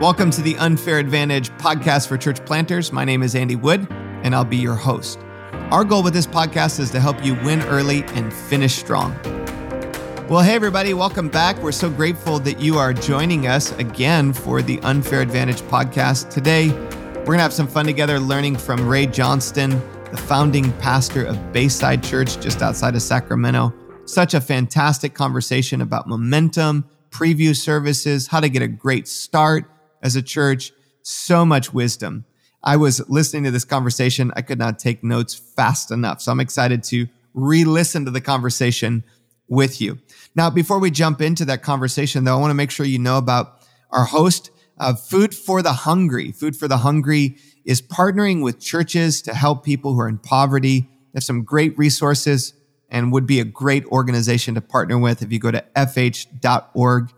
Welcome to the Unfair Advantage podcast for church planters. My name is Andy Wood, and I'll be your host. Our goal with this podcast is to help you win early and finish strong. Well, hey, everybody, welcome back. We're so grateful that you are joining us again for the Unfair Advantage podcast. Today, we're going to have some fun together learning from Ray Johnston, the founding pastor of Bayside Church just outside of Sacramento. Such a fantastic conversation about momentum, preview services, how to get a great start as a church, so much wisdom. I was listening to this conversation. I could not take notes fast enough. So I'm excited to re listen to the conversation with you. Now, before we jump into that conversation, though, I want to make sure you know about our host, uh, Food for the Hungry. Food for the Hungry is partnering with churches to help people who are in poverty. They have some great resources and would be a great organization to partner with if you go to fh.org.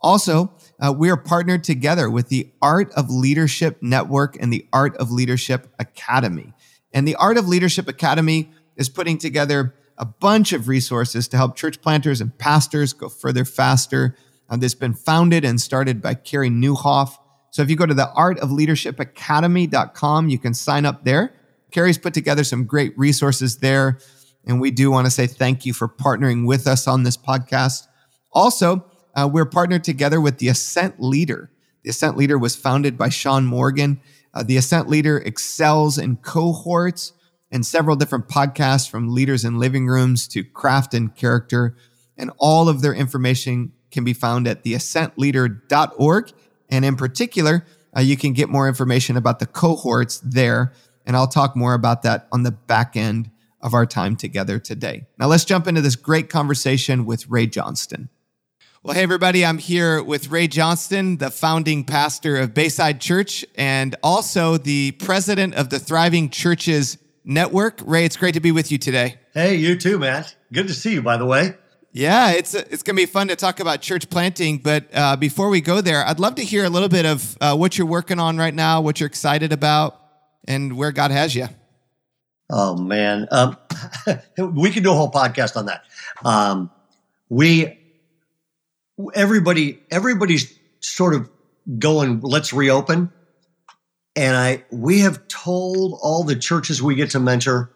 Also, uh, we are partnered together with the Art of Leadership Network and the Art of Leadership Academy. And the Art of Leadership Academy is putting together a bunch of resources to help church planters and pastors go further faster. Uh, this has been founded and started by Carey Nieuwhof. So if you go to the artofleadershipacademy.com, you can sign up there. Carey's put together some great resources there. And we do want to say thank you for partnering with us on this podcast. Also, uh, we're partnered together with the Ascent Leader. The Ascent Leader was founded by Sean Morgan. Uh, the Ascent Leader excels in cohorts and several different podcasts from leaders in living rooms to craft and character. And all of their information can be found at theascentleader.org. And in particular, uh, you can get more information about the cohorts there. And I'll talk more about that on the back end of our time together today. Now, let's jump into this great conversation with Ray Johnston. Well, hey, everybody, I'm here with Ray Johnston, the founding pastor of Bayside Church and also the president of the Thriving Churches Network. Ray, it's great to be with you today. Hey, you too, man. Good to see you, by the way. Yeah, it's it's going to be fun to talk about church planting. But uh, before we go there, I'd love to hear a little bit of uh, what you're working on right now, what you're excited about, and where God has you. Oh man, um, we could do a whole podcast on that. Um, we everybody everybody's sort of going let's reopen. And i we have told all the churches we get to mentor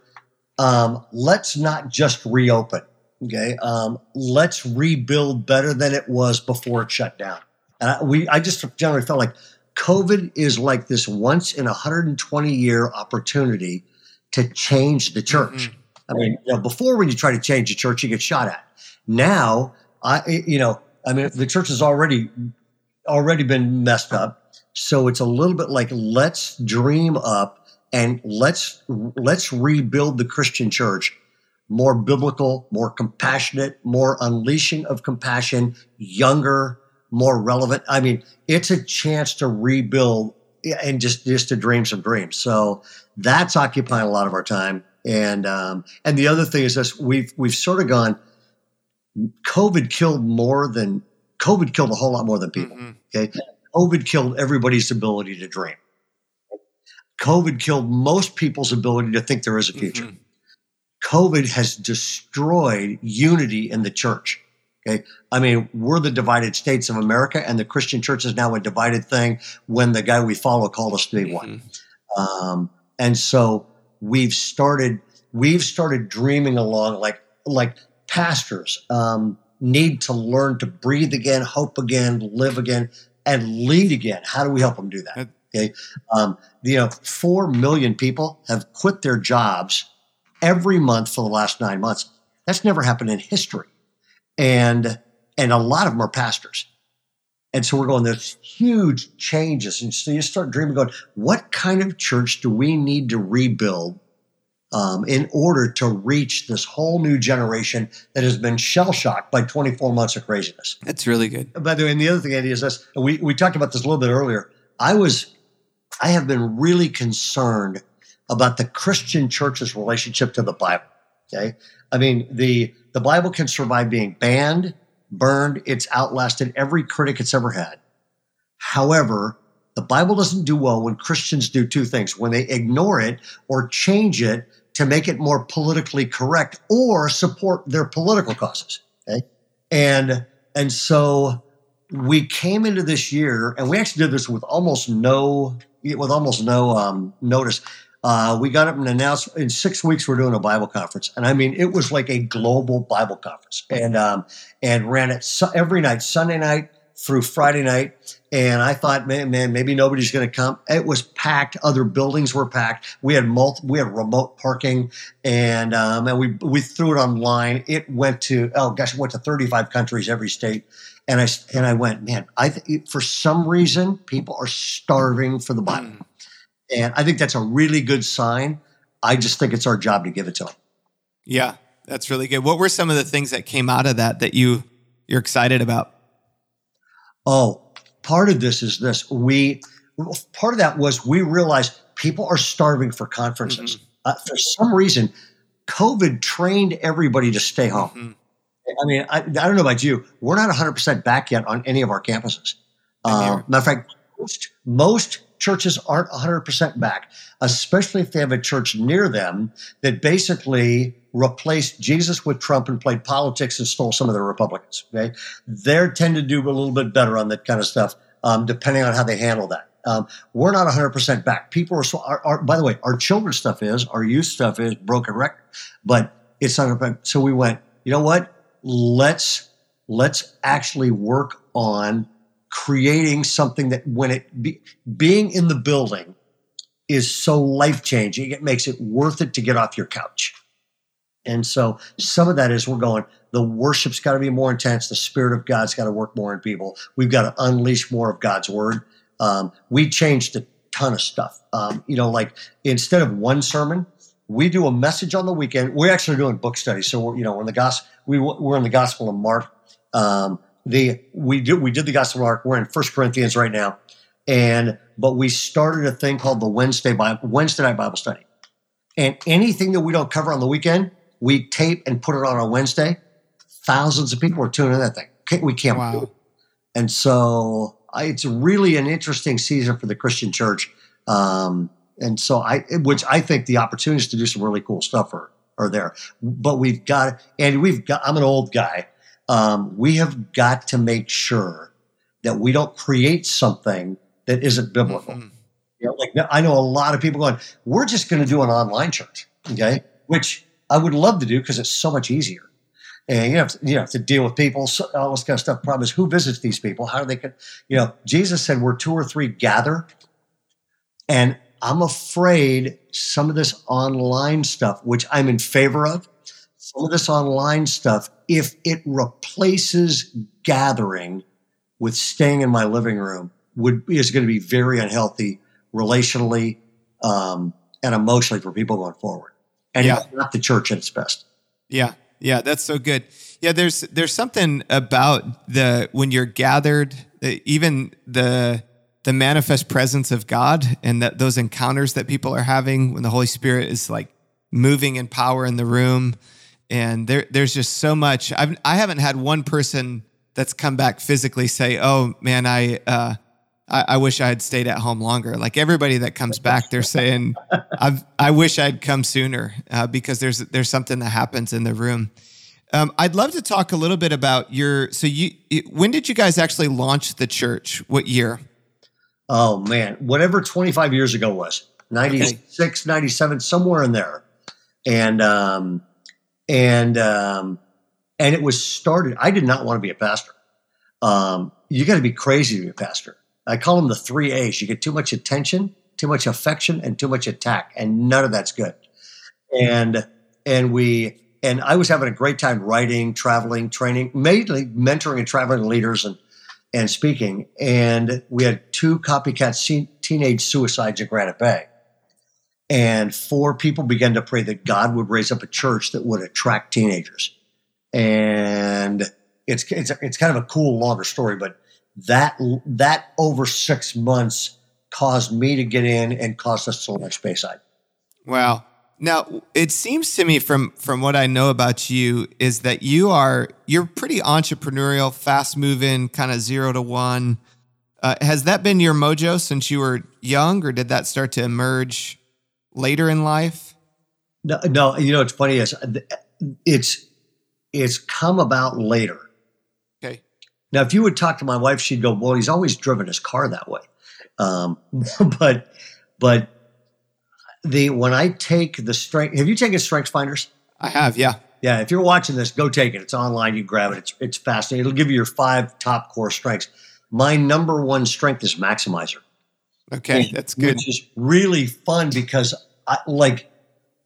um, let's not just reopen okay? Um, let's rebuild better than it was before it shut down. And I, we i just generally felt like covid is like this once in a 120 year opportunity to change the church. Mm-hmm. i mean you know, before when you try to change the church you get shot at. Now i you know I mean, the church has already already been messed up. So it's a little bit like let's dream up and let's let's rebuild the Christian church more biblical, more compassionate, more unleashing of compassion, younger, more relevant. I mean, it's a chance to rebuild and just just to dream some dreams. So that's occupying a lot of our time. And um, and the other thing is this: we've we've sort of gone COVID killed more than COVID killed a whole lot more than people. Mm-hmm. Okay. COVID killed everybody's ability to dream. COVID killed most people's ability to think there is a future. Mm-hmm. COVID has destroyed unity in the church. Okay. I mean, we're the divided states of America, and the Christian church is now a divided thing when the guy we follow called us to be mm-hmm. one. Um, and so we've started, we've started dreaming along like, like pastors um, need to learn to breathe again, hope again, live again, and lead again. How do we help them do that? Okay, um, you know, four million people have quit their jobs every month for the last nine months. That's never happened in history, and and a lot of them are pastors. And so we're going, there's huge changes. And so you start dreaming, going, what kind of church do we need to rebuild um, in order to reach this whole new generation that has been shell shocked by 24 months of craziness. That's really good. By the way, and the other thing, Andy, is this we, we talked about this a little bit earlier. I was, I have been really concerned about the Christian church's relationship to the Bible. Okay. I mean, the, the Bible can survive being banned, burned. It's outlasted every critic it's ever had. However, the Bible doesn't do well when Christians do two things when they ignore it or change it to make it more politically correct or support their political causes. Okay. And, and so we came into this year, and we actually did this with almost no with almost no um, notice. Uh, we got up and announced in six weeks we're doing a Bible conference, and I mean it was like a global Bible conference, and um, and ran it su- every night, Sunday night through Friday night. And I thought, man, man, maybe nobody's going to come. It was packed. Other buildings were packed. We had multi, we had remote parking, and um, and we we threw it online. It went to oh gosh, it went to 35 countries, every state. And I and I went, man, I th- for some reason people are starving for the Bible. Mm. And I think that's a really good sign. I just think it's our job to give it to them. Yeah, that's really good. What were some of the things that came out of that that you you're excited about? Oh, part of this is this. We part of that was we realized people are starving for conferences. Mm-hmm. Uh, for some reason, COVID trained everybody to stay home. Mm-hmm. I mean, I, I, don't know about you. We're not 100% back yet on any of our campuses. Uh, matter of fact, most, most churches aren't 100% back, especially if they have a church near them that basically replaced Jesus with Trump and played politics and stole some of the Republicans. Okay. They tend to do a little bit better on that kind of stuff, um, depending on how they handle that. Um, we're not 100% back. People are our, our, by the way, our children's stuff is, our youth stuff is broken record, but it's not, so we went, you know what? Let's, let's actually work on creating something that when it be, being in the building is so life changing, it makes it worth it to get off your couch. And so some of that is we're going, the worship's got to be more intense. The spirit of God's got to work more in people. We've got to unleash more of God's word. Um, we changed a ton of stuff. Um, you know, like instead of one sermon, we do a message on the weekend. We're actually doing book studies. So we're, you know, we're in the gospel, we, we're in the gospel of Mark. Um, the we did we did the Gospel of Mark. We're in First Corinthians right now, and but we started a thing called the Wednesday Bible Wednesday night Bible study, and anything that we don't cover on the weekend, we tape and put it on a Wednesday. Thousands of people are tuning in that thing. We can't. Wow. And so I, it's really an interesting season for the Christian church. Um, and so I, which I think the opportunities to do some really cool stuff are, are there. But we've got, and we've got, I'm an old guy um, we have got to make sure that we don't create something that isn't biblical. Mm-hmm. You know, like I know a lot of people going, we're just going to do an online church, okay? Which I would love to do because it's so much easier. And you have, to, you have to deal with people, all this kind of stuff. Problem is, who visits these people? How do they get? You know, Jesus said, "Where two or three gather," and I'm afraid some of this online stuff, which I'm in favor of, some of this online stuff, if it replaces gathering with staying in my living room, would is going to be very unhealthy relationally um, and emotionally for people going forward. And yeah. not the church at its best. Yeah, yeah, that's so good. Yeah, there's there's something about the when you're gathered, even the the manifest presence of God and that those encounters that people are having when the Holy Spirit is like moving in power in the room and there there's just so much. I've I haven't had one person that's come back physically say, "Oh man, I." Uh, I, I wish I had stayed at home longer. Like everybody that comes back, they're saying, "I I wish I'd come sooner," uh, because there's there's something that happens in the room. Um, I'd love to talk a little bit about your. So you, when did you guys actually launch the church? What year? Oh man, whatever 25 years ago was 96, okay. 97, somewhere in there. And um, and um, and it was started. I did not want to be a pastor. Um, you got to be crazy to be a pastor. I call them the three A's. You get too much attention, too much affection, and too much attack, and none of that's good. And and we and I was having a great time writing, traveling, training, mainly mentoring and traveling leaders and and speaking. And we had two copycat teenage suicides in Granite Bay. And four people began to pray that God would raise up a church that would attract teenagers. And it's, it's, it's kind of a cool longer story, but that, that over six months caused me to get in and caused us to launch Bayside. Wow. Now, it seems to me from from what I know about you is that you are you're pretty entrepreneurial, fast moving, kind of zero to one. Uh, has that been your mojo since you were young, or did that start to emerge later in life? No, no. You know, it's funny is it's it's come about later. Now, if you would talk to my wife, she'd go, "Well, he's always driven his car that way." Um, but, but the when I take the strength, have you taken Strengths Finders? I have, yeah. Yeah, if you're watching this, go take it. It's online. You grab it. It's it's fascinating. It'll give you your five top core strengths. My number one strength is maximizer. Okay, that's good. Which is really fun because I like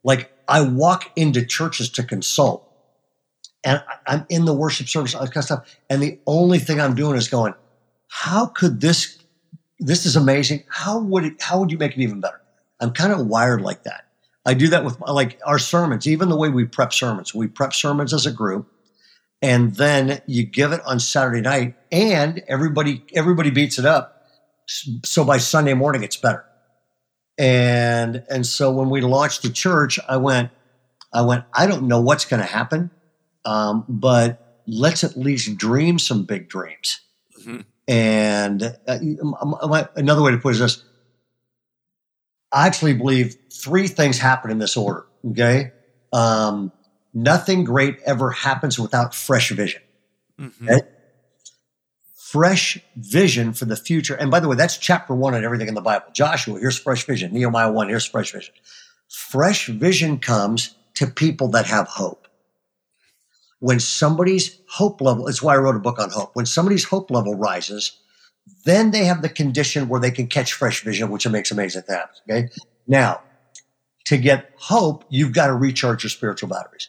like I walk into churches to consult, and I'm in the worship service, all that kind of stuff, and the only thing I'm doing is going, how could this? This is amazing. How would it? How would you make it even better? I'm kind of wired like that. I do that with like our sermons, even the way we prep sermons. We prep sermons as a group, and then you give it on Saturday night, and everybody everybody beats it up. So by Sunday morning, it's better. And and so when we launched the church, I went, I went. I don't know what's going to happen, um, but let's at least dream some big dreams. Mm-hmm. And uh, another way to put it is this: I actually believe three things happen in this order. Okay. Um, nothing great ever happens without fresh vision. Mm-hmm. Okay? Fresh vision for the future. And by the way, that's chapter one and everything in the Bible. Joshua, here's fresh vision. Nehemiah 1, here's fresh vision. Fresh vision comes to people that have hope. When somebody's hope level, it's why I wrote a book on hope. When somebody's hope level rises, then they have the condition where they can catch fresh vision, which makes amazing things. Okay. Now, to get hope, you've got to recharge your spiritual batteries.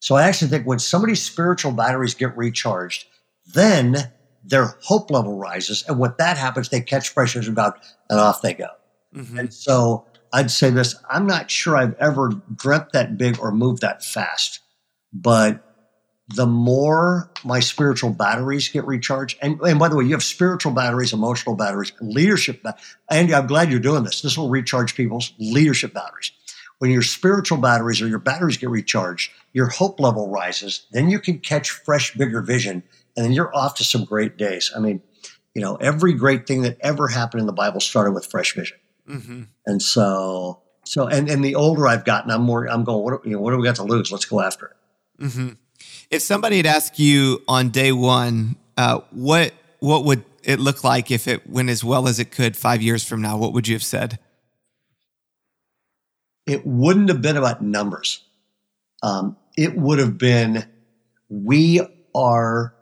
So I actually think when somebody's spiritual batteries get recharged, then their hope level rises. And when that happens, they catch fresh vision God and off they go. Mm-hmm. And so I'd say this I'm not sure I've ever dreamt that big or moved that fast, but the more my spiritual batteries get recharged. And, and by the way, you have spiritual batteries, emotional batteries, leadership. Ba- Andy, I'm glad you're doing this. This will recharge people's leadership batteries. When your spiritual batteries or your batteries get recharged, your hope level rises. Then you can catch fresh, bigger vision, and then you're off to some great days. I mean, you know, every great thing that ever happened in the Bible started with fresh vision. Mm-hmm. And so, so, and, and the older I've gotten, I'm more, I'm going, what, you know, what do we got to lose? Let's go after it. Mm-hmm. If somebody had asked you on day one, uh, what what would it look like if it went as well as it could five years from now? What would you have said? It wouldn't have been about numbers. Um, it would have been we are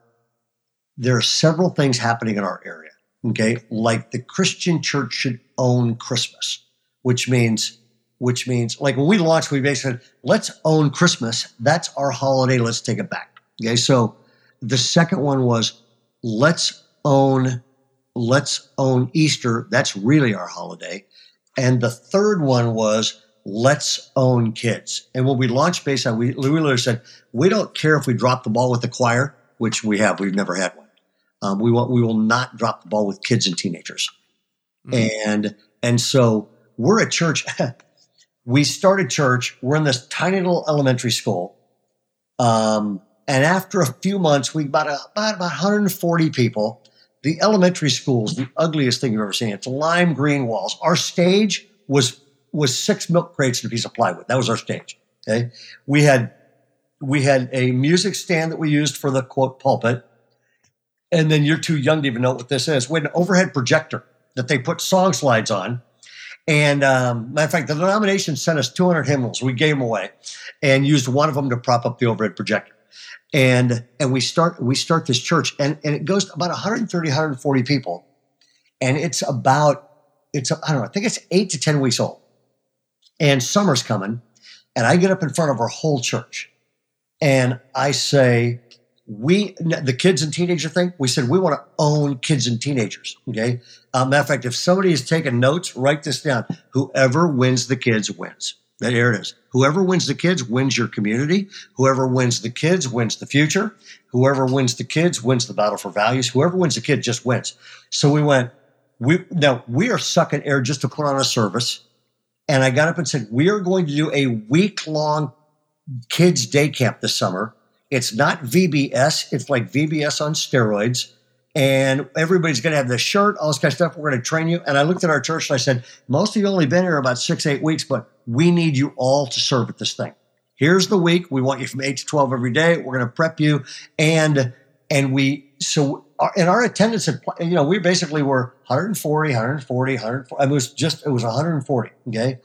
there are several things happening in our area. Okay, like the Christian church should own Christmas, which means which means like when we launched, we basically said, let's own Christmas. That's our holiday. Let's take it back. Okay. So the second one was let's own, let's own Easter. That's really our holiday. And the third one was let's own kids. And when we launched based on, we, we literally said, we don't care if we drop the ball with the choir, which we have. We've never had one. Um, we want, we will not drop the ball with kids and teenagers. Mm-hmm. And, and so we're a church. we started church. We're in this tiny little elementary school. Um, and after a few months, we about, a, about, about 140 people. The elementary school is the ugliest thing you've ever seen. It's lime green walls. Our stage was was six milk crates and a piece of plywood. That was our stage. Okay. We had we had a music stand that we used for the quote pulpit. And then you're too young to even know what this is. We had an overhead projector that they put song slides on and um, matter of fact, the denomination sent us 200 hymnals. We gave them away, and used one of them to prop up the overhead projector. And and we start we start this church, and and it goes to about 130, 140 people, and it's about it's I don't know, I think it's eight to ten weeks old, and summer's coming, and I get up in front of our whole church, and I say, we the kids and teenager thing we said we want to own kids and teenagers okay? Uh, matter of fact if somebody is taking notes write this down. Whoever wins the kids wins. There it is. Whoever wins the kids wins your community. Whoever wins the kids wins the future. Whoever wins the kids wins the battle for values. Whoever wins the kid just wins. So we went we now we are sucking air just to put on a service and i got up and said we are going to do a week long kids day camp this summer it's not VBS. It's like VBS on steroids. And everybody's going to have the shirt, all this kind of stuff. We're going to train you. And I looked at our church and I said, most of you only been here about six, eight weeks, but we need you all to serve at this thing. Here's the week. We want you from eight to 12 every day. We're going to prep you. And, and we, so our, and our attendance had, you know, we basically were 140, 140, 140. It was just, it was 140. Okay.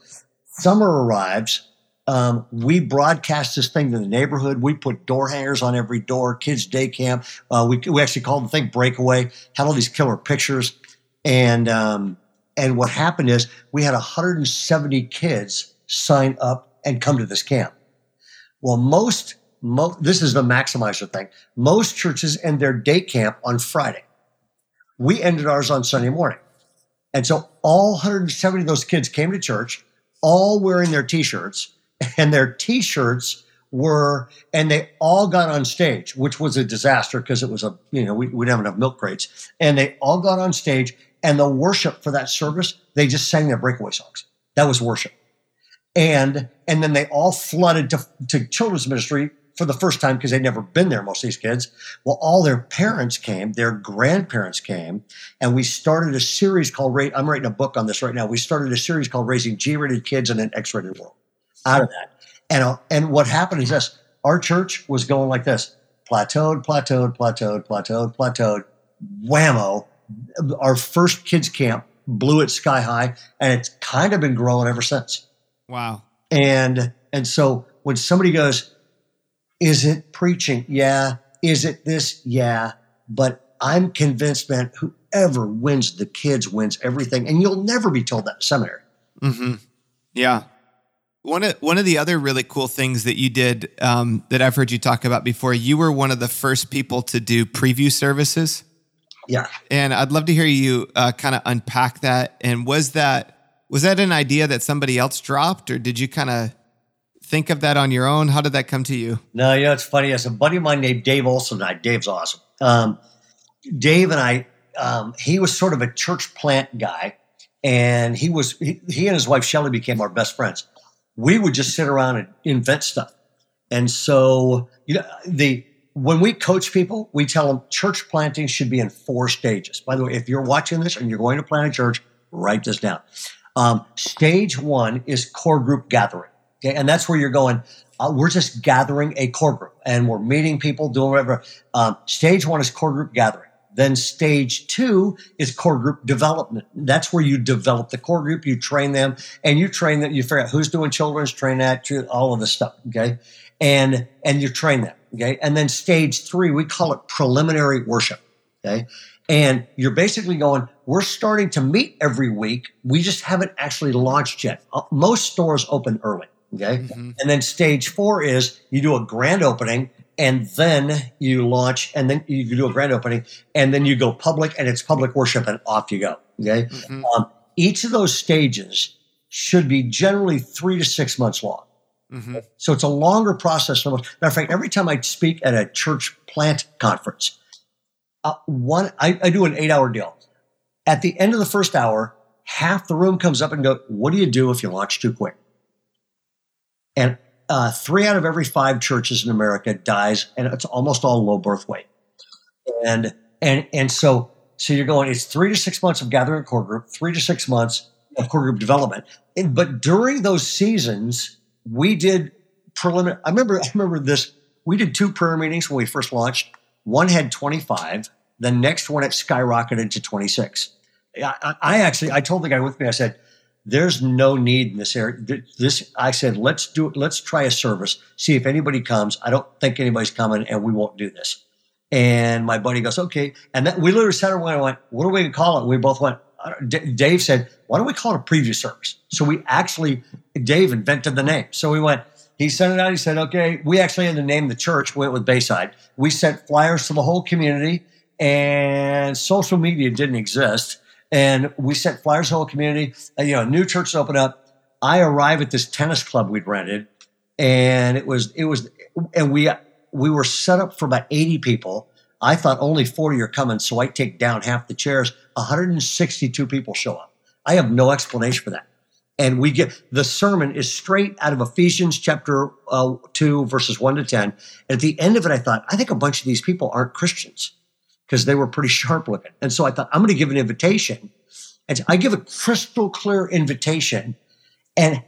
Summer arrives. Um, we broadcast this thing to the neighborhood. We put door hangers on every door, kids' day camp. Uh, we, we actually called the thing breakaway, had all these killer pictures. And, um, and what happened is we had 170 kids sign up and come to this camp. Well, most Mo- this is the maximizer thing. Most churches end their day camp on Friday. We ended ours on Sunday morning. And so all 170 of those kids came to church, all wearing their t-shirts, and their t-shirts were, and they all got on stage, which was a disaster because it was a, you know, we, we didn't have enough milk crates. And they all got on stage and the worship for that service, they just sang their breakaway songs. That was worship. And, and then they all flooded to, to children's ministry for the first time because they'd never been there, most of these kids. Well, all their parents came, their grandparents came, and we started a series called, I'm writing a book on this right now. We started a series called Raising G rated Kids in an X rated World out of that. And, uh, and what happened is this our church was going like this plateaued, plateaued, plateaued, plateaued, plateaued, whammo. Our first kids camp blew it sky high, and it's kind of been growing ever since. Wow. And and so when somebody goes, is it preaching? Yeah. Is it this? Yeah. But I'm convinced, man, whoever wins the kids wins everything. And you'll never be told that in seminary. Mm-hmm. Yeah. One of one of the other really cool things that you did um, that I've heard you talk about before, you were one of the first people to do preview services. Yeah, and I'd love to hear you uh, kind of unpack that. And was that was that an idea that somebody else dropped, or did you kind of think of that on your own? How did that come to you? No, you know, it's funny. As a buddy of mine named Dave Olson, I, Dave's awesome. Um, Dave and I, um, he was sort of a church plant guy, and he was he, he and his wife Shelly became our best friends. We would just sit around and invent stuff, and so you know the when we coach people, we tell them church planting should be in four stages. By the way, if you're watching this and you're going to plant a church, write this down. Um, stage one is core group gathering. Okay. And that's where you're going. Uh, we're just gathering a core group and we're meeting people, doing whatever. Um, stage one is core group gathering. Then stage two is core group development. That's where you develop the core group, you train them, and you train them. You figure out who's doing children's, train that, all of this stuff. Okay, and and you train them. Okay, and then stage three, we call it preliminary worship. Okay, and you're basically going, we're starting to meet every week. We just haven't actually launched yet. Uh, most stores open early. Okay. Mm-hmm. And then stage four is you do a grand opening and then you launch and then you do a grand opening and then you go public and it's public worship and off you go. Okay. Mm-hmm. Um, each of those stages should be generally three to six months long. Mm-hmm. So it's a longer process. Matter of fact, every time I speak at a church plant conference, uh, one I, I do an eight hour deal. At the end of the first hour, half the room comes up and go, "What do you do if you launch too quick?" And uh, three out of every five churches in America dies, and it's almost all low birth weight. And and and so so you're going. It's three to six months of gathering a core group, three to six months of core group development. And, but during those seasons, we did preliminary. I remember. I remember this. We did two prayer meetings when we first launched. One had 25. The next one it skyrocketed to 26. I, I actually I told the guy with me. I said there's no need in this area. This, I said, let's do it. Let's try a service, see if anybody comes. I don't think anybody's coming and we won't do this. And my buddy goes, okay. And then we literally sat around and went, what are we going to call it? We both went, Dave said, why don't we call it a preview service? So we actually, Dave invented the name. So we went, he sent it out. He said, okay, we actually had to name the church, went with Bayside. We sent flyers to the whole community and social media didn't exist and we sent flyers to the whole community. And, you know, new churches open up. I arrive at this tennis club we'd rented, and it was it was, and we we were set up for about eighty people. I thought only 40 are coming, so I take down half the chairs. 162 people show up. I have no explanation for that. And we get the sermon is straight out of Ephesians chapter uh, 2, verses 1 to 10. And at the end of it, I thought, I think a bunch of these people aren't Christians because they were pretty sharp looking. And so I thought, I'm going to give an invitation. And I give a crystal clear invitation and,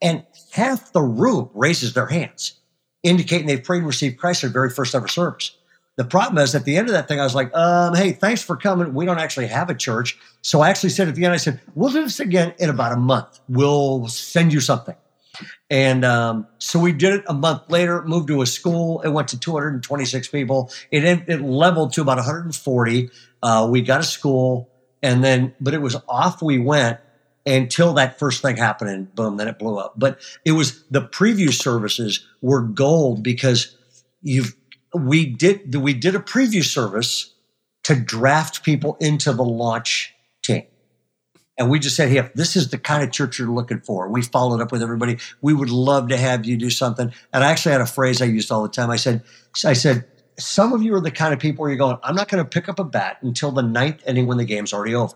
and half the room raises their hands, indicating they've prayed and received Christ their very first ever service. The problem is at the end of that thing, I was like, um, hey, thanks for coming. We don't actually have a church. So I actually said at the end, I said, we'll do this again in about a month. We'll send you something. And um, so we did it a month later, moved to a school. It went to 226 people. It, it leveled to about 140. Uh, we got a school and then, but it was off we went until that first thing happened and boom, then it blew up. But it was the preview services were gold because you've, we did, we did a preview service to draft people into the launch team. And we just said, hey, if this is the kind of church you're looking for, we followed up with everybody. We would love to have you do something. And I actually had a phrase I used all the time. I said, I said, some of you are the kind of people where you're going, I'm not going to pick up a bat until the ninth inning when the game's already over.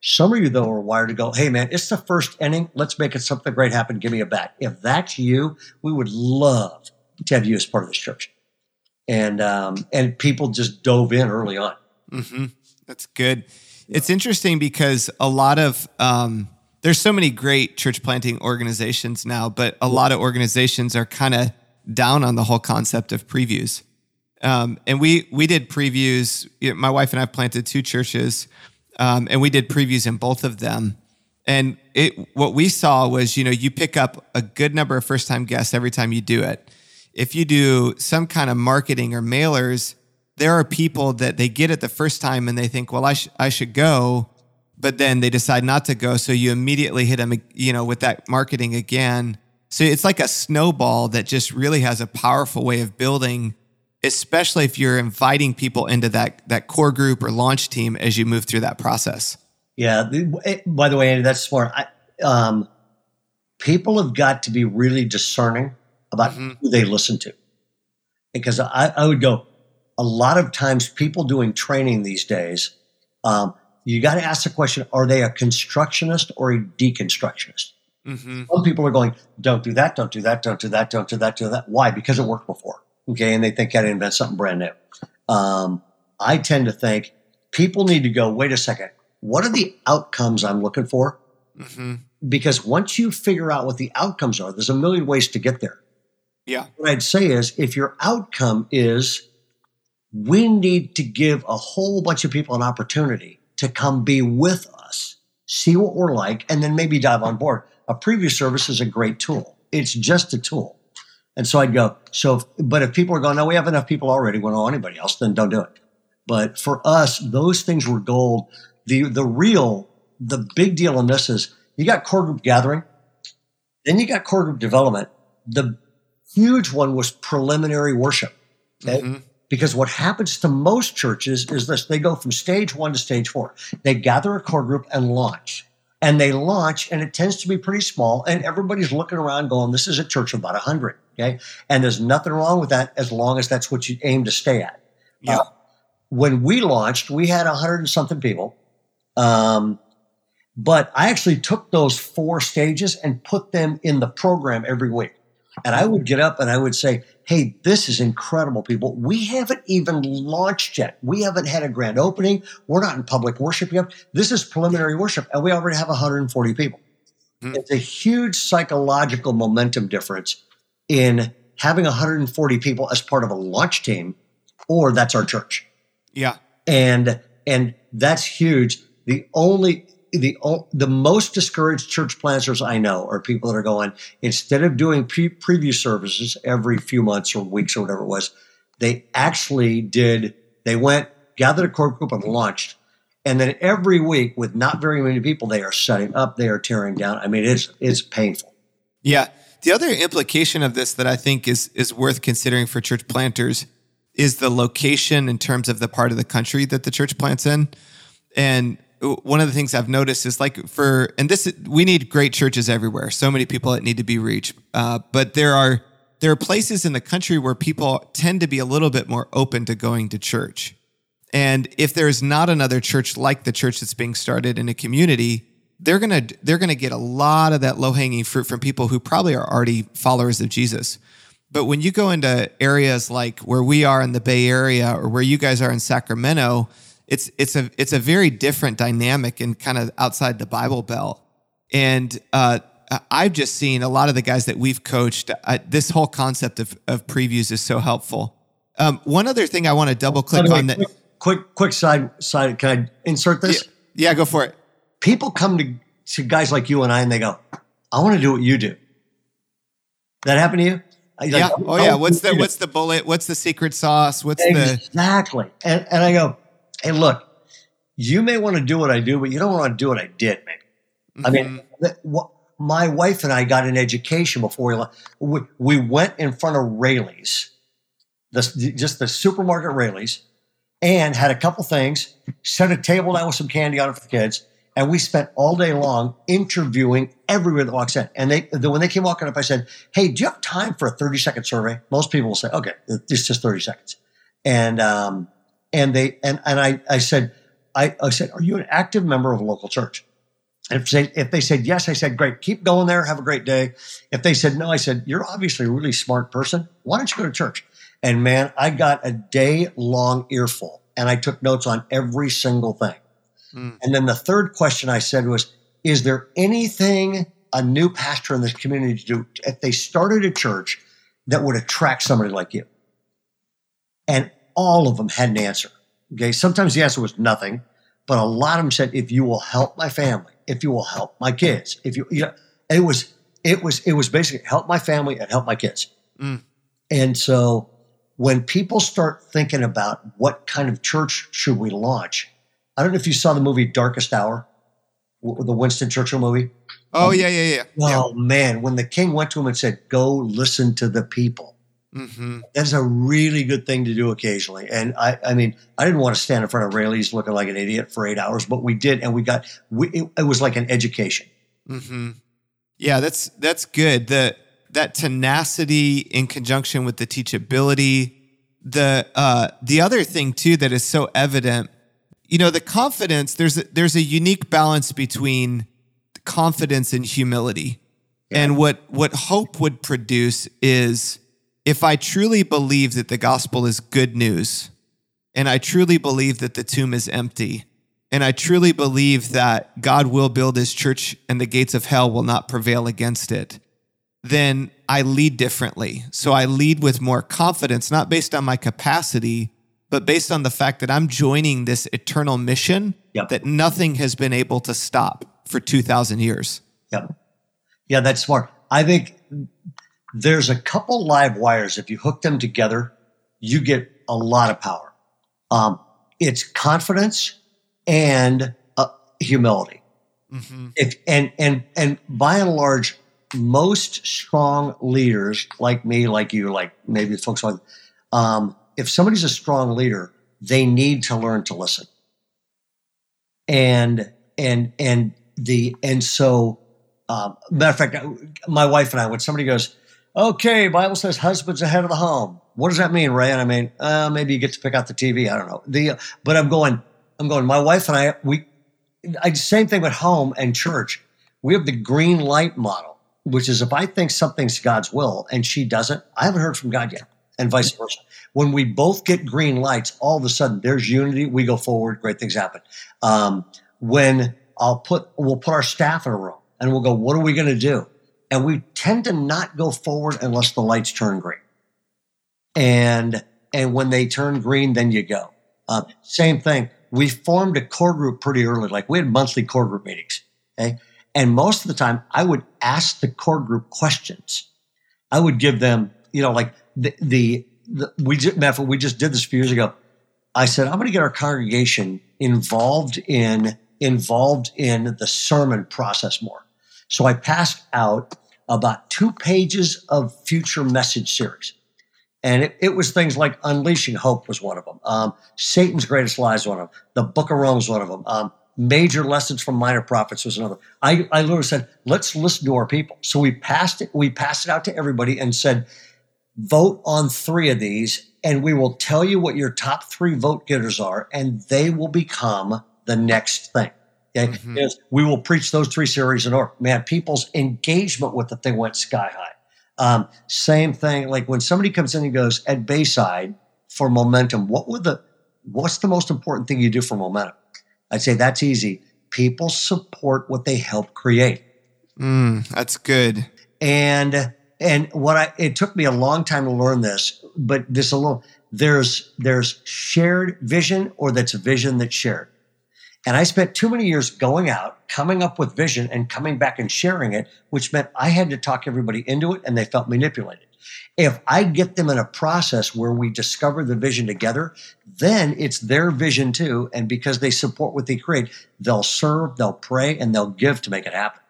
Some of you, though, are wired to go, hey, man, it's the first inning. Let's make it something great happen. Give me a bat. If that's you, we would love to have you as part of this church. And, um, and people just dove in early on. Mm-hmm. That's good. It's interesting because a lot of, um, there's so many great church planting organizations now, but a lot of organizations are kind of down on the whole concept of previews. Um, and we we did previews. You know, my wife and I planted two churches, um, and we did previews in both of them. And it what we saw was, you know, you pick up a good number of first time guests every time you do it. If you do some kind of marketing or mailers, there are people that they get it the first time and they think, well, I sh- I should go, but then they decide not to go. So you immediately hit them, you know, with that marketing again. So it's like a snowball that just really has a powerful way of building especially if you're inviting people into that that core group or launch team as you move through that process. Yeah. By the way, Andy, that's smart. I, um, people have got to be really discerning about mm-hmm. who they listen to, because I, I, would go. A lot of times, people doing training these days, um, you got to ask the question: Are they a constructionist or a deconstructionist? Mm-hmm. Some people are going, "Don't do that. Don't do that. Don't do that. Don't do that. Do that." Why? Because it worked before. Okay. And they think I invent something brand new. Um, I tend to think people need to go, wait a second, what are the outcomes I'm looking for? Mm-hmm. Because once you figure out what the outcomes are, there's a million ways to get there. Yeah. What I'd say is if your outcome is we need to give a whole bunch of people an opportunity to come be with us, see what we're like, and then maybe dive on board. A preview service is a great tool. It's just a tool. And so I'd go, so, if, but if people are going, no, we have enough people already, we don't know anybody else, then don't do it. But for us, those things were gold. The, the real, the big deal in this is you got core group gathering, then you got core group development. The huge one was preliminary worship. Okay? Mm-hmm. Because what happens to most churches is this they go from stage one to stage four. They gather a core group and launch. And they launch and it tends to be pretty small and everybody's looking around going this is a church of about 100 okay? And there's nothing wrong with that as long as that's what you aim to stay at. Yeah. Uh, when we launched we had 100 and something people. Um, but i actually took those four stages and put them in the program every week and i would get up and i would say hey, this is incredible, people. We haven't even launched yet. We haven't had a grand opening. We're not in public worship yet. This is preliminary worship, and we already have 140 people. Mm-hmm. It's a huge psychological momentum difference in having 140 people as part of a launch team, or that's our church. Yeah. And and that's huge. The only the the most discouraged church planters I know are people that are going instead of doing pre- preview services every few months or weeks or whatever it was, they actually did. They went gathered a core group and launched, and then every week with not very many people, they are setting up, they are tearing down. I mean, it's it's painful. Yeah. The other implication of this that I think is is worth considering for church planters is the location in terms of the part of the country that the church plants in. And one of the things I've noticed is like for, and this, we need great churches everywhere. So many people that need to be reached. Uh, but there are, there are places in the country where people tend to be a little bit more open to going to church. And if there's not another church like the church that's being started in a community, they're gonna they're gonna get a lot of that low hanging fruit from people who probably are already followers of Jesus. But when you go into areas like where we are in the Bay Area or where you guys are in Sacramento, it's it's a it's a very different dynamic and kind of outside the Bible Belt. And uh, I've just seen a lot of the guys that we've coached. Uh, this whole concept of of previews is so helpful Um, one other thing I want to double click way, on that. quick, quick, side side. Can I insert this? Yeah, yeah, go for it. People come to, to guys like you and I, and they go, "I want to do what you do." That happened to you? Like, yeah. Oh, yeah. What's the what's the bullet? What's the secret sauce? What's the exactly? And and I go, "Hey, look, you may want to do what I do, but you don't want to do what I did, maybe." I mean, Mhm. the, what, my wife and I got an education before we left. We, we went in front of Raley's, the, just the supermarket Raley's, and had a couple things, set a table down with some candy on it for the kids, and we spent all day long interviewing everyone that walks in. And they, the, when they came walking up, I said, "Hey, do you have time for a thirty second survey?" Most people will say, "Okay, it's just thirty seconds," and um, and they and and I I said, I, I said, "Are you an active member of a local church?" And if they, if they said yes, I said, great, keep going there, have a great day. If they said no, I said, you're obviously a really smart person. Why don't you go to church? And man, I got a day long earful and I took notes on every single thing. Mm. And then the third question I said was, is there anything a new pastor in this community to do if they started a church that would attract somebody like you? And all of them had an answer. Okay. Sometimes the answer was nothing, but a lot of them said, if you will help my family, if you will help my kids, if you, you know, it was, it was, it was basically help my family and help my kids. Mm. And so when people start thinking about what kind of church should we launch, I don't know if you saw the movie Darkest Hour, the Winston Churchill movie. Oh yeah, yeah, yeah. yeah. Oh man, when the king went to him and said, "Go listen to the people," hmm that's a really good thing to do occasionally. And I, I mean, I didn't want to stand in front of Raley's looking like an idiot for eight hours, but we did, and we got. We, it, it was like an education. hmm Yeah, that's that's good. The that tenacity in conjunction with the teachability. The uh, the other thing too that is so evident, you know, the confidence. There's a, there's a unique balance between confidence and humility. And what what hope would produce is if I truly believe that the gospel is good news, and I truly believe that the tomb is empty, and I truly believe that God will build his church and the gates of hell will not prevail against it, then I lead differently. So I lead with more confidence, not based on my capacity, but based on the fact that I'm joining this eternal mission Yep. that nothing has been able to stop for 2,000 years. Yep. Yeah, that's smart. I think there's a couple live wires. If you hook them together, you get a lot of power. Um, it's confidence and uh, humility. Mm-hmm. If and and and by and large, most strong leaders like me, like you, like maybe folks like, um, if somebody's a strong leader, they need to learn to listen. And and and the and so um, matter of fact, my wife and I, when somebody goes, "Okay, Bible says husbands ahead of the home," what does that mean, Ray? And I mean, uh, maybe you get to pick out the TV. I don't know. The but I'm going, I'm going. My wife and I, we, I same thing with home and church. We have the green light model, which is if I think something's God's will and she doesn't, I haven't heard from God yet, and vice versa. When we both get green lights, all of a sudden there's unity. We go forward. Great things happen. Um, when I'll put, we'll put our staff in a room and we'll go, what are we going to do? And we tend to not go forward unless the lights turn green. And, and when they turn green, then you go. Um, same thing. We formed a core group pretty early. Like we had monthly core group meetings. Okay. And most of the time I would ask the core group questions. I would give them, you know, like the, the, the we just, matter we just did this a few years ago. I said, I'm going to get our congregation involved in involved in the sermon process more. So I passed out about two pages of future message series. And it, it was things like Unleashing Hope was one of them. Um, Satan's Greatest Lies was one of them. The Book of Rome was one of them. Um, Major Lessons from Minor Prophets was another. I, I literally said, let's listen to our people. So we passed it, we passed it out to everybody and said, vote on three of these and we will tell you what your top three vote getters are and they will become the next thing. Okay. Mhm. Yes, we will preach those three series in order. Man, people's engagement with the thing went sky high. Um, same thing, like when somebody comes in and goes at Bayside for momentum, what would the what's the most important thing you do for momentum? I'd say that's easy. People support what they help create Mm, that's good. and and what I it took me a long time to learn this, but this alone there's there's shared vision or that's a vision that's shared. And I spent too many years going out, coming up with vision and coming back and sharing it, which meant I had to talk everybody into it and they felt manipulated. If I get them in a process where we discover the vision together, then it's their vision too. And because they support what they create, they'll serve, they'll pray, and they'll give to make it happen.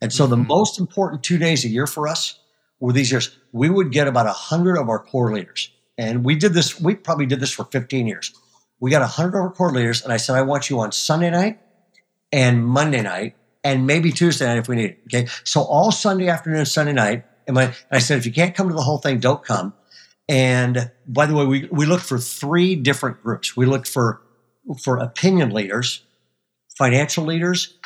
And so mm-hmm. the most important two days a year for us were these years. We would get about a hundred of our core leaders. And we did this, we probably did this for 15 years. We got a hundred of our core leaders. And I said, I want you on Sunday night and Monday night and maybe Tuesday night if we need it. Okay. So all Sunday afternoon, Sunday night, and, my, and I said, if you can't come to the whole thing, don't come. And by the way, we, we looked for three different groups. We looked for, for opinion leaders, financial leaders,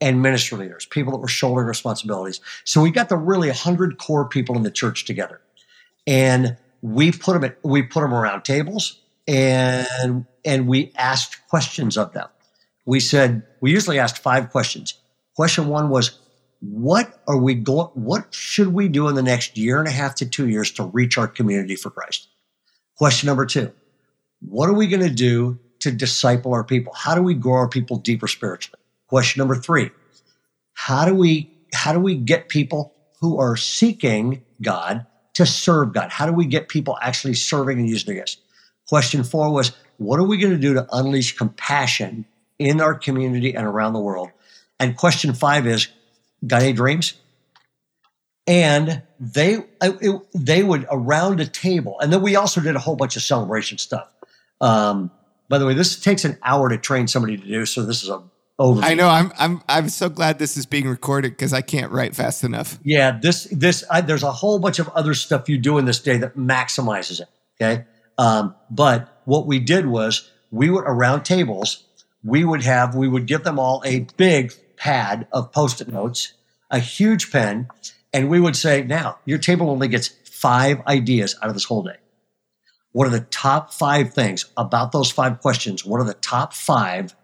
and ministry leaders, people that were shouldering responsibilities. So we got the really 100 core people in the church together. And we put them at, we put them around tables and and we asked questions of them. We said we usually asked five questions. Question 1 was what are we going what should we do in the next year and a half to 2 years to reach our community for Christ? Question number 2. What are we going to do to disciple our people? How do we grow our people deeper spiritually? Question number 3. How do we how do we get people who are seeking God to serve God? How do we get people actually serving and using their gifts? Question 4 was what are we going to do to unleash compassion in our community and around the world? And question 5 is got any dreams? And they it, they would around a table, and then we also did a whole bunch of celebration stuff. Um, by the way, this takes an hour to train somebody to do, so this is a overview. I know. I'm I'm I'm so glad this is being recorded because I can't write fast enough. Yeah, this this I, there's a whole bunch of other stuff you do in this day that maximizes it. Okay, um, but what we did was we would around tables we would have we would give them all a big pad of post-it notes a huge pen, and we would say, now your table only gets five ideas out of this whole day. What are the top five things about those five questions? What are the top five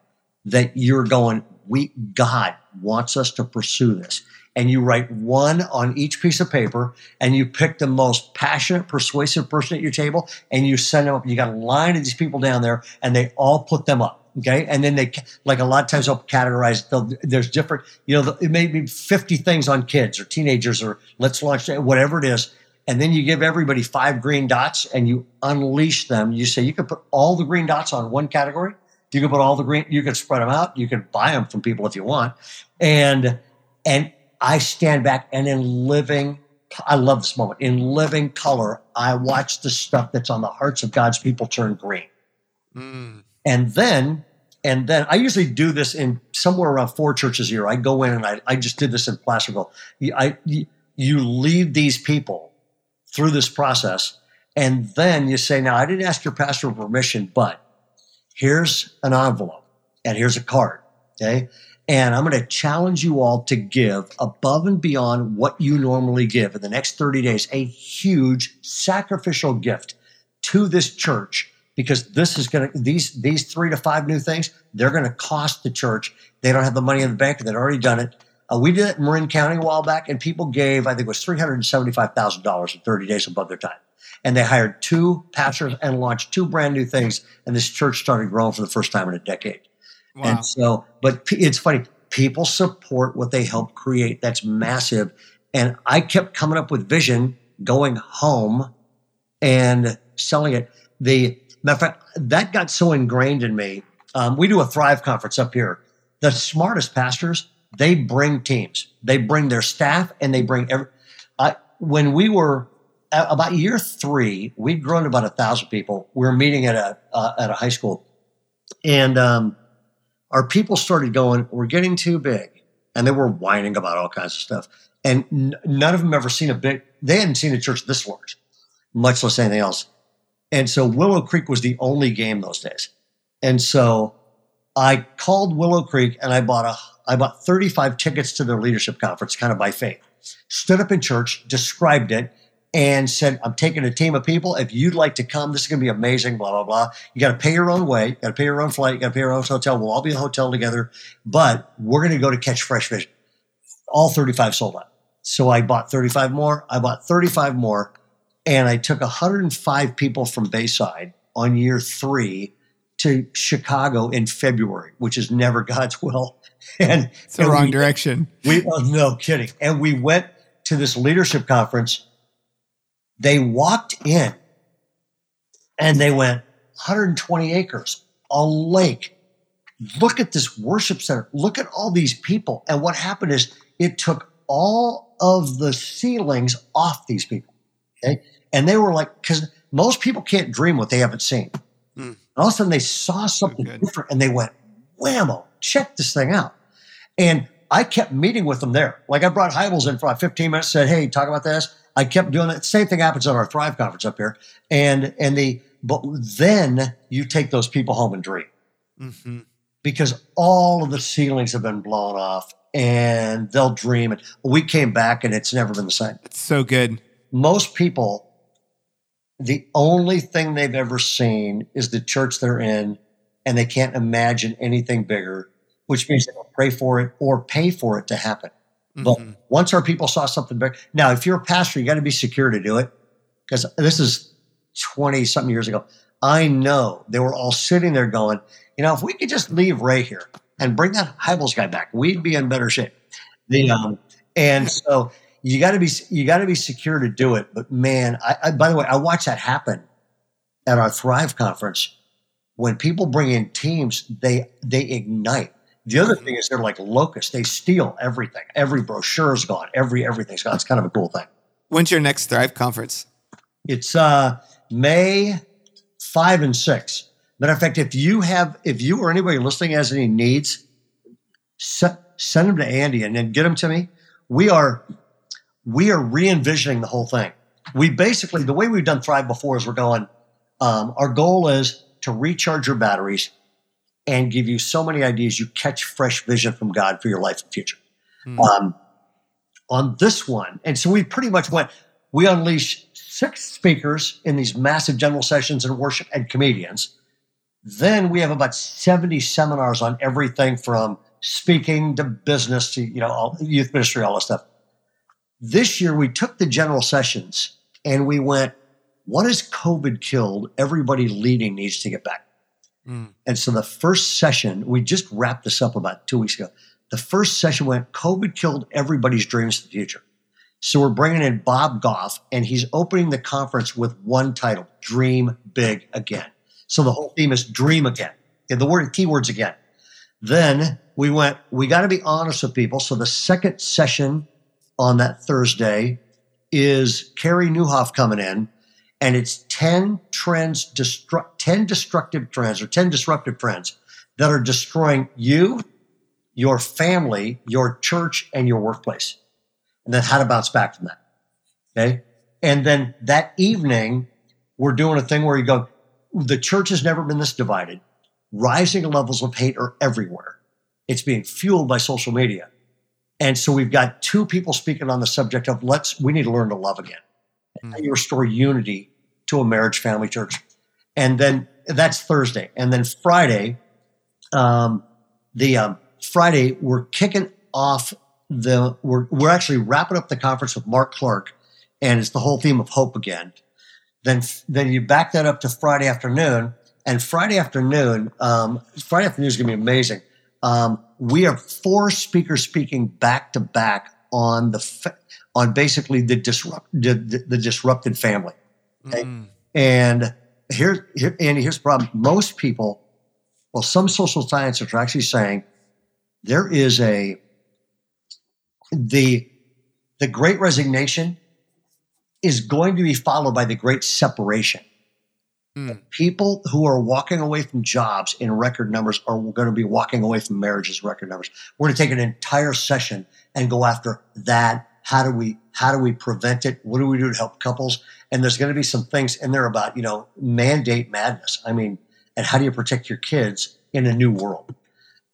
that you're going, we, God wants us to pursue this? And you write one on each piece of paper and you pick the most passionate, persuasive person at your table and you send them up. You got a line of these people down there and they all put them up. Okay. And then they, like a lot of times they'll categorize, they'll, there's different, you know, it may be 50 things on kids or teenagers or let's launch whatever it is. And then you give everybody five green dots and you unleash them. You say you can put all the green dots on one category. You can put all the green, you can spread them out. You can buy them from people if you want. And, and I stand back and in living, I love this moment. In living color, I watch the stuff that's on the hearts of God's people turn green. Mm. And then, and then I usually do this in somewhere around four churches a year. I go in and I, I just did this in Placerville. I, you lead these people through this process. And then you say, now I didn't ask your pastor permission, but here's an envelope and here's a card. Okay. And I'm going to challenge you all to give above and beyond what you normally give in the next 30 days, a huge sacrificial gift to this church because this is going to these these three to five new things they're going to cost the church. They don't have the money in the bank; they've already done it. Uh, we did it in Marin County a while back, and people gave I think it was three hundred seventy five thousand dollars in thirty days above their time. And they hired two pastors and launched two brand new things, and this church started growing for the first time in a decade. Wow. And so, but it's funny. People support what they help create. That's massive. And I kept coming up with vision, going home and selling it. The Matter of fact, that got so ingrained in me. Um, we do a Thrive conference up here. The smartest pastors, they bring teams, they bring their staff, and they bring every. I, when we were about year three, we'd grown to about a thousand people. We were meeting at a uh, at a high school, and um, our people started going, "We're getting too big," and they were whining about all kinds of stuff. And n- none of them ever seen a big. They hadn't seen a church this large, much less anything else. And so Willow Creek was the only game those days. And so I called Willow Creek and I bought a I bought 35 tickets to their leadership conference, kind of by faith. Stood up in church, described it, and said, I'm taking a team of people. If you'd like to come, this is going to be amazing, blah, blah, blah. You got to pay your own way. You got to pay your own flight. You got to pay your own hotel. We'll all be in a hotel together, but we're going to go to catch fresh fish. All 35 sold out. So I bought 35 more. I bought 35 more. And I took 105 people from Bayside on year three to Chicago in February, which is never God's will. And it's the and wrong we, direction. We oh, no kidding. And we went to this leadership conference. They walked in and they went 120 acres, a lake. Look at this worship center. Look at all these people. And what happened is it took all of the ceilings off these people. Okay. And they were like, because most people can't dream what they haven't seen. Mm. And all of a sudden they saw something different and they went, whammo, check this thing out. And I kept meeting with them there. Like I brought Hybels in for like 15 minutes, said, Hey, talk about this. I kept doing that. Same thing happens at our Thrive conference up here. And, and the, but then you take those people home and dream mm-hmm. because all of the ceilings have been blown off and they'll dream. And we came back and it's never been the same. It's so good. Most people, the only thing they've ever seen is the church they're in and they can't imagine anything bigger, which means they don't pray for it or pay for it to happen. Mm-hmm. But once our people saw something big, now if you're a pastor, you got to be secure to do it because this is 20 something years ago. I know they were all sitting there going, you know, if we could just leave Ray here and bring that Hybels guy back, we'd be in better shape. The, um, and so you got to be you got to be secure to do it. But man, I, I, by the way, I watched that happen at our Thrive conference when people bring in teams, they they ignite. The other thing is they're like locusts; they steal everything. Every brochure is gone. Every everything's gone. It's kind of a cool thing. When's your next Thrive conference? It's uh, May five and six. Matter of fact, if you have, if you or anybody listening has any needs, send them to Andy and then get them to me. We are we are re-envisioning the whole thing. We basically the way we've done Thrive before is we're going. Um, our goal is to recharge your batteries and give you so many ideas you catch fresh vision from God for your life and future. Mm. Um, on this one, and so we pretty much went. We unleash six speakers in these massive general sessions and worship and comedians. Then we have about 70 seminars on everything from speaking to business to, you know, all, youth ministry, all that stuff. This year we took the general sessions and we went, what has COVID killed? Everybody leading needs to get back. Mm. And so the first session, we just wrapped this up about two weeks ago. The first session went, COVID killed everybody's dreams of the future. So we're bringing in Bob Goff and he's opening the conference with one title, Dream Big Again. So the whole theme is dream again. And the word keywords again. Then we went, we got to be honest with people. So the second session on that Thursday is Carey Nieuwhof coming in and it's 10 trends, destru- 10 destructive trends or 10 disruptive trends that are destroying you, your family, your church, and your workplace. And then how to bounce back from that. Okay. And then that evening, we're doing a thing where you go, the church has never been this divided. Rising levels of hate are everywhere. It's being fueled by social media. And so we've got two people speaking on the subject of let's, we need to learn to love again. Mm. How you restore unity to a marriage family church. And then that's Thursday. And then Friday, um, the um, Friday, we're kicking off the, we're, we're actually wrapping up the conference with Mark Clark. And it's the whole theme of hope again. Then, then you back that up to Friday afternoon. And Friday afternoon, um, Friday afternoon is going to be amazing. Um, we have four speakers speaking back to back on the on basically the disrupt the, the disrupted family. Okay? Mm. And here, here, Andy, here's the problem. Most people, well, some social scientists are actually saying there is a the the Great Resignation is going to be followed by the Great Separation. Mm. People who are walking away from jobs in record numbers are going to be walking away from marriages in record numbers. We're going to take an entire session and go after that. How do we how do we prevent it? What do we do to help couples? And there's going to be some things in there about you know mandate madness. I mean, and how do you protect your kids in a new world?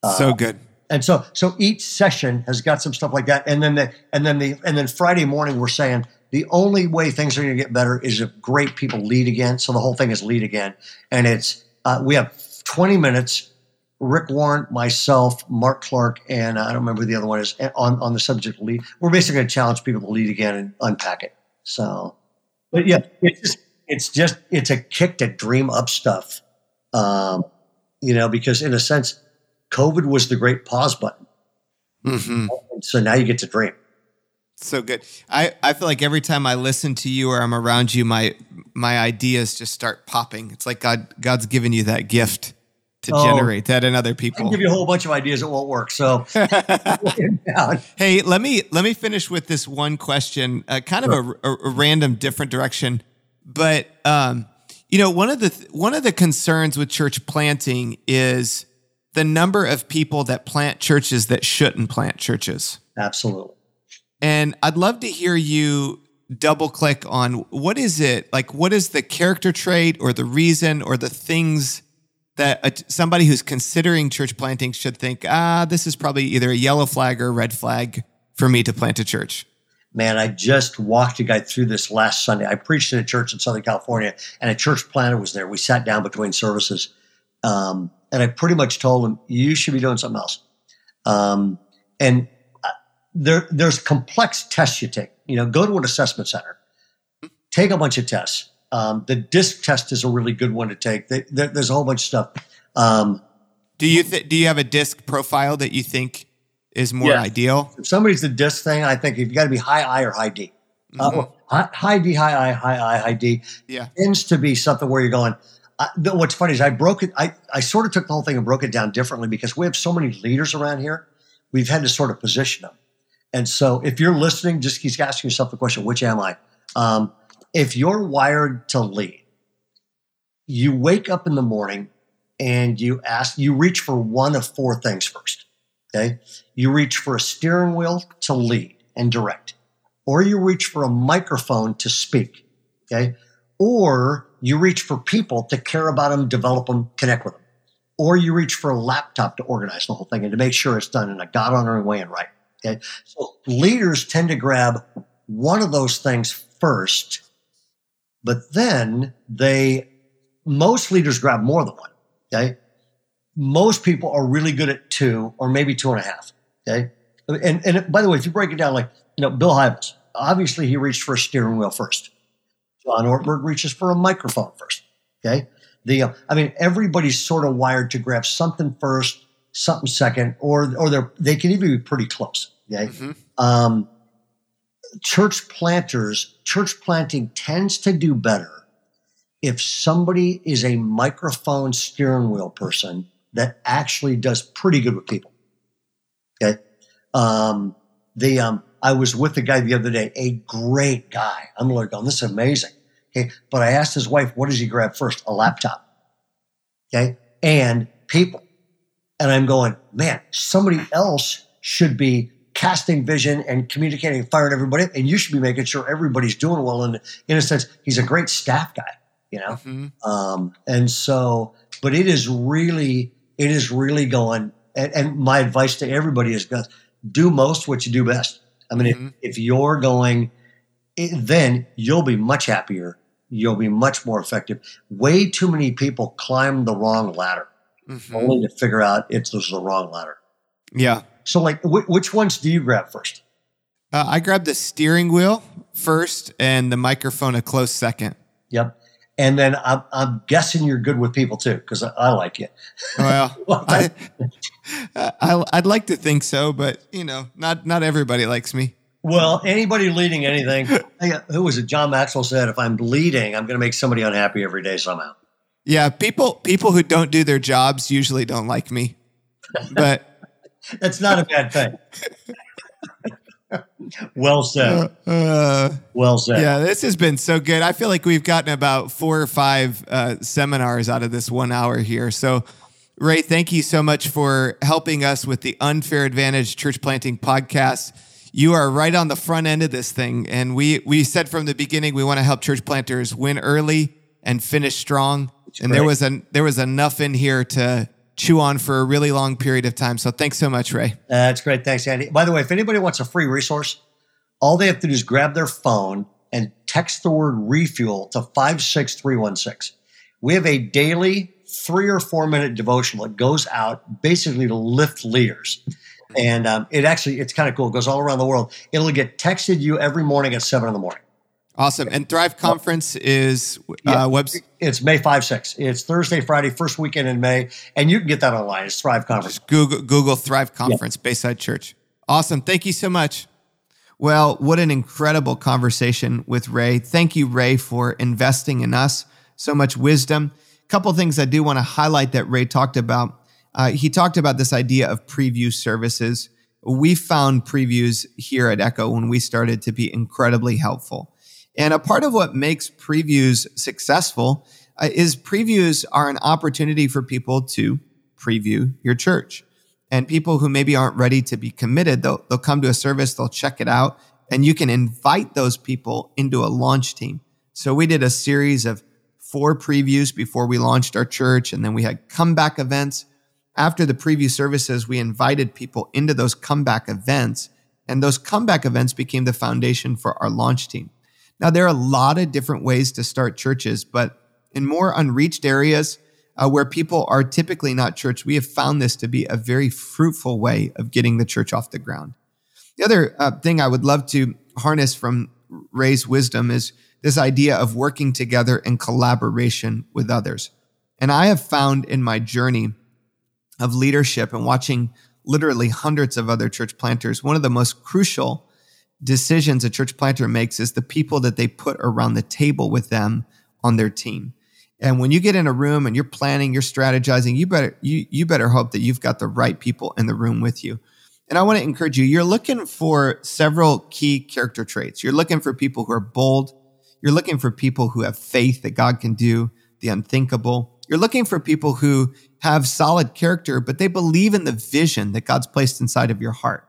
So uh, good. And so so each session has got some stuff like that. And then the and then the and then Friday morning we're saying the only way things are going to get better is if great people lead again. So the whole thing is lead again. And it's, uh, we have 20 minutes Rick Warren, myself, Mark Clark, and I don't remember the other one is on, on the subject of lead. We're basically going to challenge people to lead again and unpack it. So, but yeah, it's just, it's just, it's a kick to dream up stuff. Um, you know, because in a sense, COVID was the great pause button. Mm-hmm. So now you get to dream. So good. I, I feel like every time I listen to you or I'm around you, my my ideas just start popping. It's like God God's given you that gift to oh, generate that in other people. I give you a whole bunch of ideas that won't work. So, hey, let me let me finish with this one question, uh, kind sure. of a, a, random, different direction. But um, you know, one of the th- one of the concerns with church planting is the number of people that plant churches that shouldn't plant churches. Absolutely. And I'd love to hear you double click on what is it like what is the character trait or the reason or the things that a, somebody who's considering church planting should think, ah, this is probably either a yellow flag or a red flag for me to plant a church? Man, I just walked a guy through this last Sunday. I preached in a church in Southern California, and a church planter was there. We sat down between services, um, and I pretty much told him, "You should be doing something else." Um, and uh, there, there's complex tests you take. You know, go to an assessment center, take a bunch of tests um, the disc test is a really good one to take. They, there's a whole bunch of stuff. Um, do you th- do you have a disc profile that you think is more yeah. ideal? If somebody's the disc thing, I think you've got to be high I or high D. Uh, mm-hmm. High, high, D, high I, high I, high D. Yeah, tends to be something where you're going. Uh, what's funny is I broke it. I, I sort of took the whole thing and broke it down differently because we have so many leaders around here. We've had to sort of position them. And so if you're listening, just keep asking yourself the question, which am I? Um, if you're wired to lead, you wake up in the morning and you ask, you reach for one of four things first. Okay. You reach for a steering wheel to lead and direct, or you reach for a microphone to speak. Okay. Or you reach for people to care about them, develop them, connect with them. Or you reach for a laptop to organize the whole thing and to make sure it's done in a God honoring way and right. Okay. So leaders tend to grab one of those things first but then they, most leaders grab more than one. Okay. Most people are really good at two or maybe two and a half. Okay. And, and by the way, if you break it down, like, you know, Bill Hybels, obviously he reached for a steering wheel first. John Ortberg reaches for a microphone first. Okay. The, uh, I mean, everybody's sort of wired to grab something first, something second, or, or they're, they can even be pretty close. Okay. Mm-hmm. Um, church planters, church planting tends to do better if somebody is a microphone steering wheel person that actually does pretty good with people. Okay. Um, the, um, I was with a guy the other day, a great guy. I'm like, oh, this is amazing. Okay. But I asked his wife, what does he grab first? A laptop. Okay. And people. And I'm going, man, somebody else should be casting vision and communicating, firing everybody, and you should be making sure everybody's doing well. And in a sense, he's a great staff guy, you know. Mm-hmm. Um, and so, but it is really, it is really going. And, and my advice to everybody is, do most what you do best. I mean, mm-hmm. if, if, you're going, it, then you'll be much happier. You'll be much more effective. Way too many people climb the wrong ladder, mm-hmm. only to figure out it's the wrong ladder. Yeah, so, like, which ones do you grab first? Uh, I grab the steering wheel first and the microphone a close second. Yep. And then I'm, I'm guessing you're good with people too, because I, I, like you. Well, I, I, I'd like to think so, but you know, not not everybody likes me. Well, anybody leading anything, who was it? John Maxwell said, "If I'm leading, I'm going to make somebody unhappy every day somehow." Yeah, people people who don't do their jobs usually don't like me, but that's not a bad thing. well said. Uh, well said. Yeah, this has been so good. I feel like we've gotten about four or five uh, seminars out of this one hour here. So, Ray, thank you so much for helping us with the Unfair Advantage Church Planting podcast. You are right on the front end of this thing, and we we said from the beginning we want to help church planters win early and finish strong. That's and great. there was an there was enough in here to chew on for a really long period of time. So thanks so much, Ray. That's great. Thanks, Andy. By the way, if anybody wants a free resource, all they have to do is grab their phone and text the word refuel to 56316. We have a daily three or four minute devotional that goes out basically to lift leaders. And um, it actually, it's kind of cool. It goes all around the world. It'll get texted you every morning at seven in the morning. Awesome. And Thrive Conference is uh, yeah, website. It's May 5, 6. It's Thursday, Friday, first weekend in May. And you can get that online. It's Thrive Conference. Just Google, Google Thrive Conference, yeah. Bayside Church. Awesome. Thank you so much. Well, what an incredible conversation with Ray. Thank you, Ray, for investing in us. So much wisdom. A couple things I do want to highlight that Ray talked about. Uh, he talked about this idea of preview services. We found previews here at Echo when we started to be incredibly helpful. And a part of what makes previews successful uh, is previews are an opportunity for people to preview your church. And people who maybe aren't ready to be committed, they'll, they'll come to a service, they'll check it out, and you can invite those people into a launch team. So we did a series of four previews before we launched our church, and then we had comeback events. After the preview services, we invited people into those comeback events, and those comeback events became the foundation for our launch team. Now, there are a lot of different ways to start churches, but in more unreached areas uh, where people are typically not church, we have found this to be a very fruitful way of getting the church off the ground. The other uh, thing I would love to harness from Ray's wisdom is this idea of working together in collaboration with others. And I have found in my journey of leadership and watching literally hundreds of other church planters, one of the most crucial decisions a church planter makes is the people that they put around the table with them on their team. And when you get in a room and you're planning, you're strategizing, you better you you better hope that you've got the right people in the room with you. And I want to encourage you, you're looking for several key character traits. You're looking for people who are bold. You're looking for people who have faith that God can do the unthinkable. You're looking for people who have solid character, but they believe in the vision that God's placed inside of your heart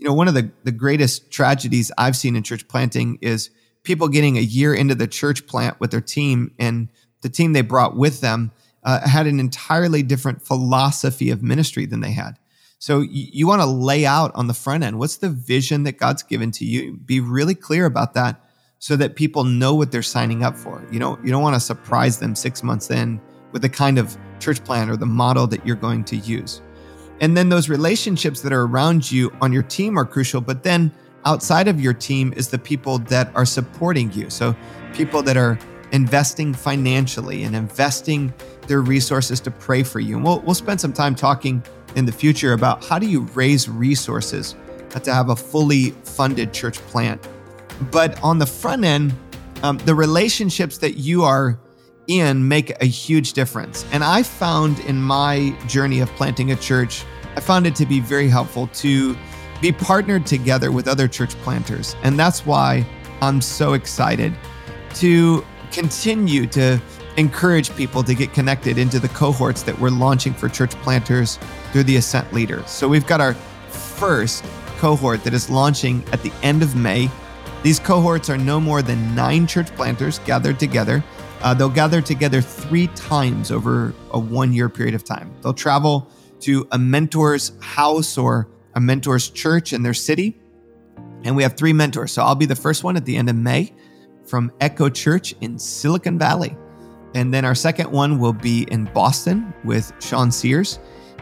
you know, one of the, the greatest tragedies I've seen in church planting is people getting a year into the church plant with their team and the team they brought with them uh, had an entirely different philosophy of ministry than they had. So you, you want to lay out on the front end what's the vision that God's given to you? Be really clear about that so that people know what they're signing up for. You know, you don't want to surprise them six months in with the kind of church plan or the model that you're going to use. And then those relationships that are around you on your team are crucial. But then outside of your team is the people that are supporting you. So people that are investing financially and investing their resources to pray for you. And we'll, we'll spend some time talking in the future about how do you raise resources to have a fully funded church plant. But on the front end, um, the relationships that you are in make a huge difference. And I found in my journey of planting a church, I found it to be very helpful to be partnered together with other church planters. And that's why I'm so excited to continue to encourage people to get connected into the cohorts that we're launching for church planters through the Ascent Leader. So we've got our first cohort that is launching at the end of May. These cohorts are no more than nine church planters gathered together uh, they'll gather together three times over a one year period of time. They'll travel to a mentor's house or a mentor's church in their city. And we have three mentors. So I'll be the first one at the end of May from Echo Church in Silicon Valley. And then our second one will be in Boston with Sean Sears.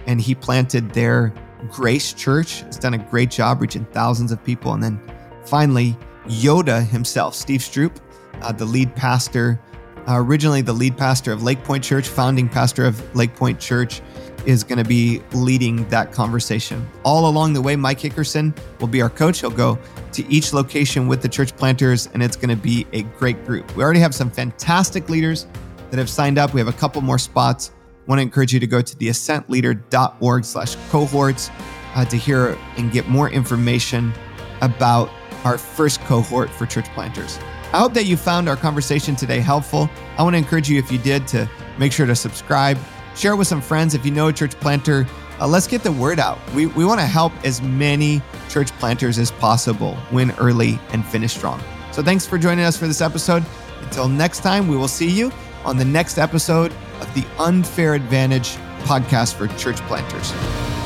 And he planted their Grace Church. It's done a great job reaching thousands of people. And then finally, Yoda himself, Steve Stroope, uh, the lead pastor uh, originally the lead pastor of Lake Pointe Church, founding pastor of Lake Pointe Church, is going to be leading that conversation. All along the way, Mike Hickerson will be our coach. He'll go to each location with the church planters, and it's going to be a great group. We already have some fantastic leaders that have signed up. We have a couple more spots. Want to encourage you to go to the ascentleader.org slash cohorts uh, to hear and get more information about our first cohort for church planters. I hope that you found our conversation today helpful. I want to encourage you, if you did, to make sure to subscribe, share it with some friends. If you know a church planter, uh, let's get the word out. We, we want to help as many church planters as possible win early and finish strong. So thanks for joining us for this episode. Until next time, we will see you on the next episode of the Unfair Advantage podcast for church planters.